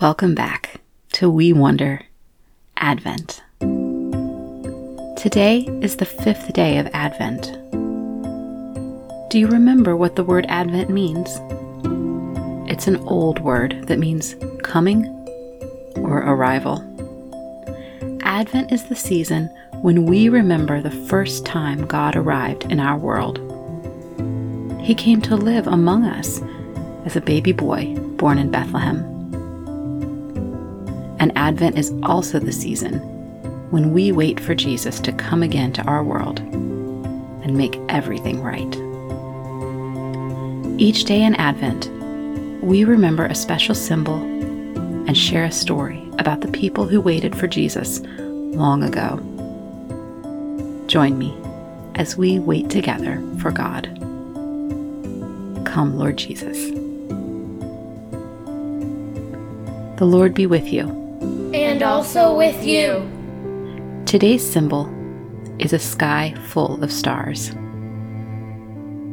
Welcome back to We Wonder Advent. Today is the fifth day of Advent. Do you remember what the word Advent means? It's an old word that means coming or arrival. Advent is the season when we remember the first time God arrived in our world. He came to live among us as a baby boy born in Bethlehem. And Advent is also the season when we wait for Jesus to come again to our world and make everything right. Each day in Advent, we remember a special symbol and share a story about the people who waited for Jesus long ago. Join me as we wait together for God. Come, Lord Jesus. The Lord be with you. And also with you. Today's symbol is a sky full of stars.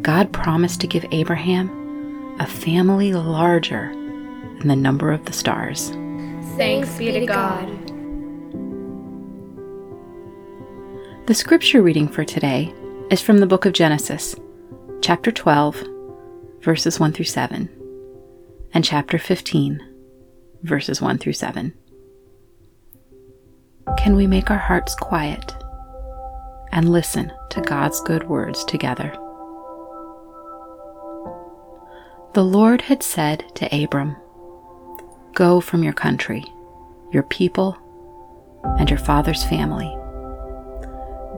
God promised to give Abraham a family larger than the number of the stars. Thanks be to God. The scripture reading for today is from the book of Genesis, chapter 12, verses 1 through 7, and chapter 15, verses 1 through 7. Can we make our hearts quiet and listen to God's good words together? The Lord had said to Abram, Go from your country, your people, and your father's family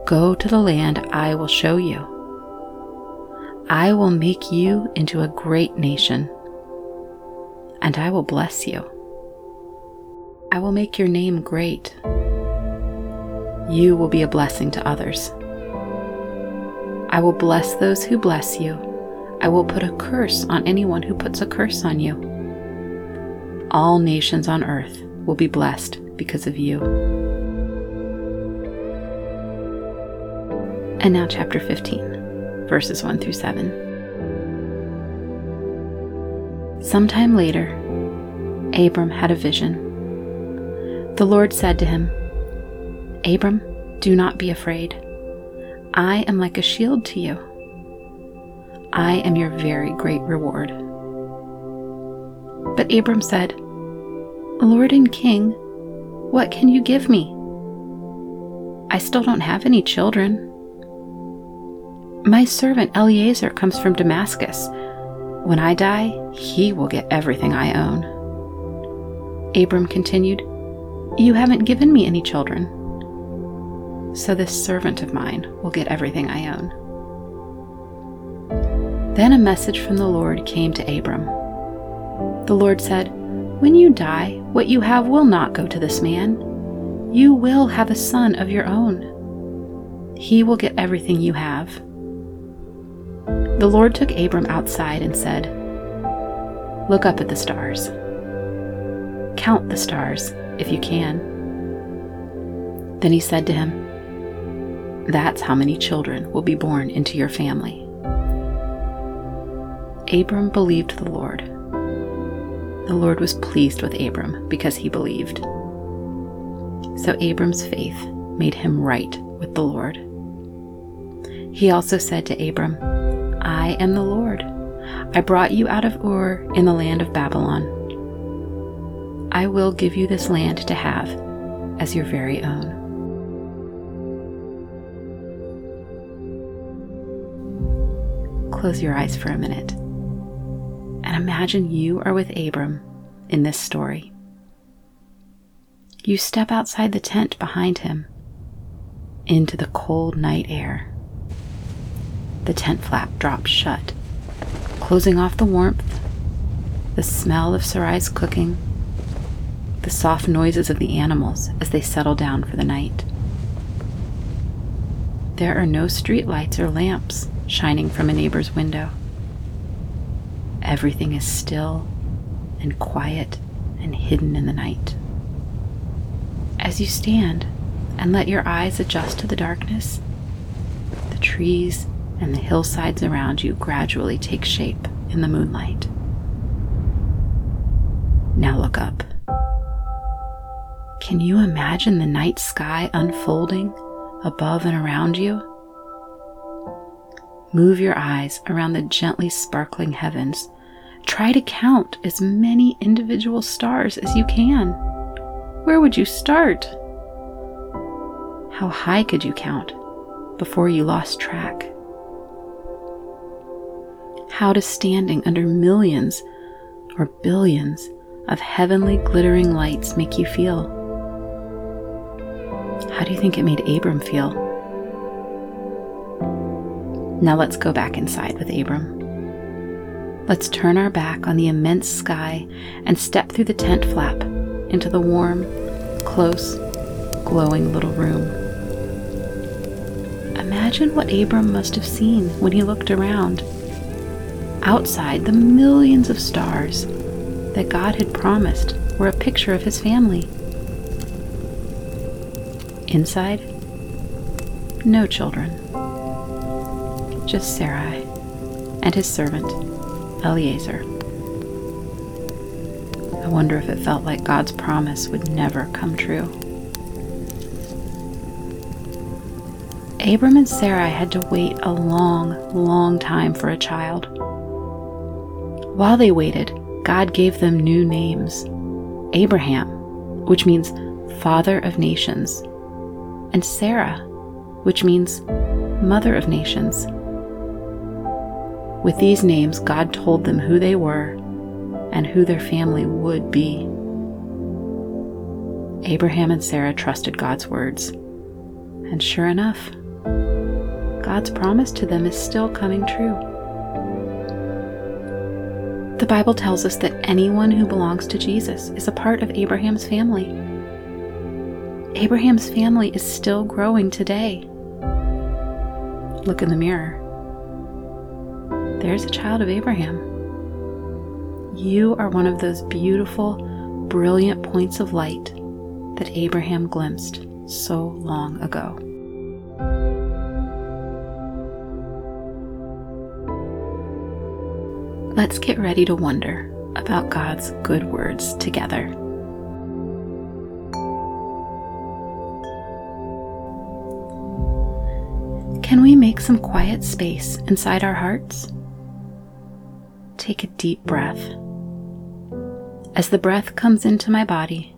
Go to the land I will show you. I will make you into a great nation, and I will bless you. I will make your name great. You will be a blessing to others. I will bless those who bless you. I will put a curse on anyone who puts a curse on you. All nations on earth will be blessed because of you. And now, chapter 15, verses 1 through 7. Sometime later, Abram had a vision. The Lord said to him, Abram, do not be afraid. I am like a shield to you. I am your very great reward. But Abram said, Lord and King, what can you give me? I still don't have any children my servant Eliezer comes from Damascus. When I die, he will get everything I own. Abram continued, You haven't given me any children. So this servant of mine will get everything I own. Then a message from the Lord came to Abram. The Lord said, When you die, what you have will not go to this man. You will have a son of your own. He will get everything you have. The Lord took Abram outside and said, Look up at the stars. Count the stars, if you can. Then he said to him, That's how many children will be born into your family. Abram believed the Lord. The Lord was pleased with Abram because he believed. So Abram's faith made him right with the Lord. He also said to Abram, I am the Lord. I brought you out of Ur in the land of Babylon. I will give you this land to have as your very own. Close your eyes for a minute and imagine you are with Abram in this story. You step outside the tent behind him into the cold night air. The tent flap drops shut, closing off the warmth, the smell of Sarai's cooking, the soft noises of the animals as they settle down for the night. There are no street lights or lamps shining from a neighbor's window. Everything is still and quiet and hidden in the night. As you stand and let your eyes adjust to the darkness, the trees and the hillsides around you gradually take shape in the moonlight. Now look up. Can you imagine the night sky unfolding above and around you? Move your eyes around the gently sparkling heavens. Try to count as many individual stars as you can. Where would you start? How high could you count before you lost track? How does standing under millions or billions of heavenly glittering lights make you feel? How do you think it made Abram feel? Now let's go back inside with Abram. Let's turn our back on the immense sky and step through the tent flap into the warm, close, glowing little room. Imagine what Abram must have seen when he looked around. Outside, the millions of stars that God had promised were a picture of his family. Inside, no children, just Sarai and his servant, Eliezer. I wonder if it felt like God's promise would never come true. Abram and Sarai had to wait a long, long time for a child. While they waited, God gave them new names Abraham, which means father of nations, and Sarah, which means mother of nations. With these names, God told them who they were and who their family would be. Abraham and Sarah trusted God's words. And sure enough, God's promise to them is still coming true. The Bible tells us that anyone who belongs to Jesus is a part of Abraham's family. Abraham's family is still growing today. Look in the mirror. There's a child of Abraham. You are one of those beautiful, brilliant points of light that Abraham glimpsed so long ago. Let's get ready to wonder about God's good words together. We make some quiet space inside our hearts? Take a deep breath. As the breath comes into my body,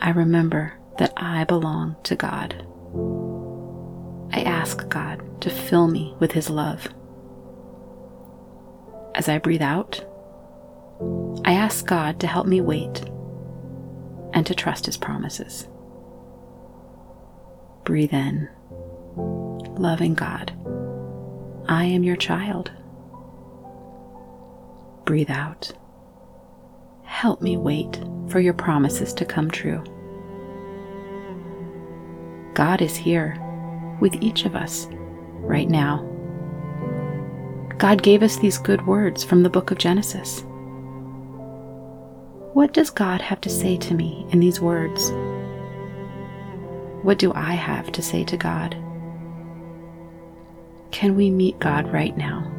I remember that I belong to God. I ask God to fill me with His love. As I breathe out, I ask God to help me wait and to trust His promises. Breathe in loving God, I am your child. Breathe out. Help me wait for your promises to come true. God is here with each of us right now. God gave us these good words from the book of Genesis. What does God have to say to me in these words? What do I have to say to God? Can we meet God right now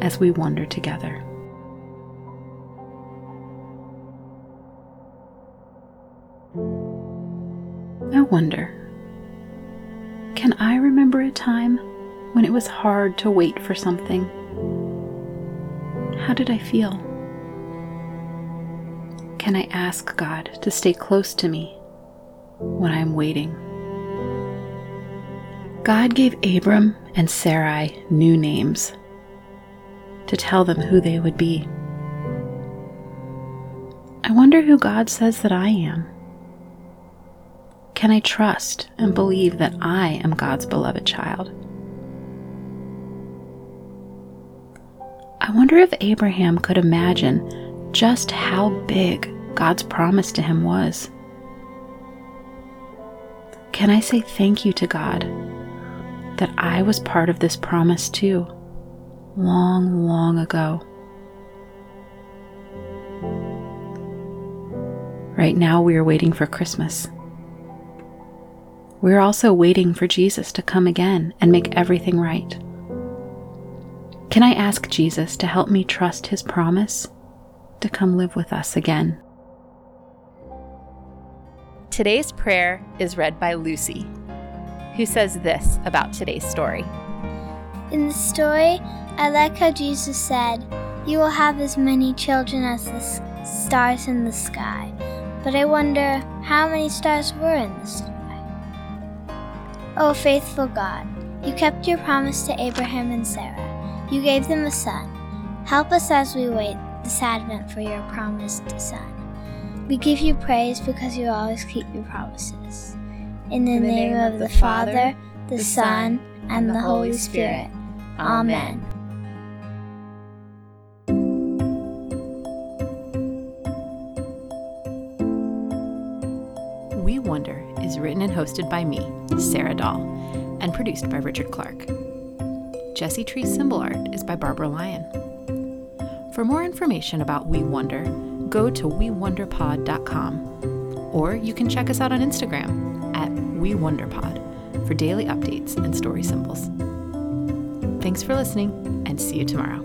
as we wander together? I wonder, can I remember a time when it was hard to wait for something? How did I feel? Can I ask God to stay close to me when I'm waiting? God gave Abram and Sarai new names to tell them who they would be. I wonder who God says that I am. Can I trust and believe that I am God's beloved child? I wonder if Abraham could imagine just how big God's promise to him was. Can I say thank you to God that I was part of this promise too, long, long ago. Right now, we are waiting for Christmas. We're also waiting for Jesus to come again and make everything right. Can I ask Jesus to help me trust his promise to come live with us again? Today's prayer is read by Lucy, who says this about today's story. In the story, I like how Jesus said, You will have as many children as the stars in the sky. But I wonder how many stars were in the sky. Oh, faithful God, you kept your promise to Abraham and Sarah. You gave them a son. Help us as we wait this Advent for your promised son. We give you praise because you always keep your promises. In the, In the name, name, of the, the Father, the, the Son, and the Holy Spirit. Amen. We Wonder is written and hosted by me, Sarah Dahl, and produced by Richard Clark. Jesse Tree symbol art is by Barbara Lyon. For more information about We Wonder, go to wewonderpod.com or you can check us out on Instagram at wewonderpod for daily updates and story symbols. Thanks for listening and see you tomorrow.